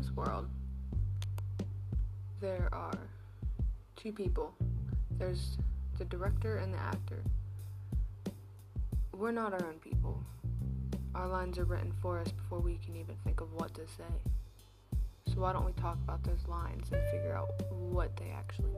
this world, there are two people. There's the director and the actor. We're not our own people. Our lines are written for us before we can even think of what to say. So why don't we talk about those lines and figure out what they actually?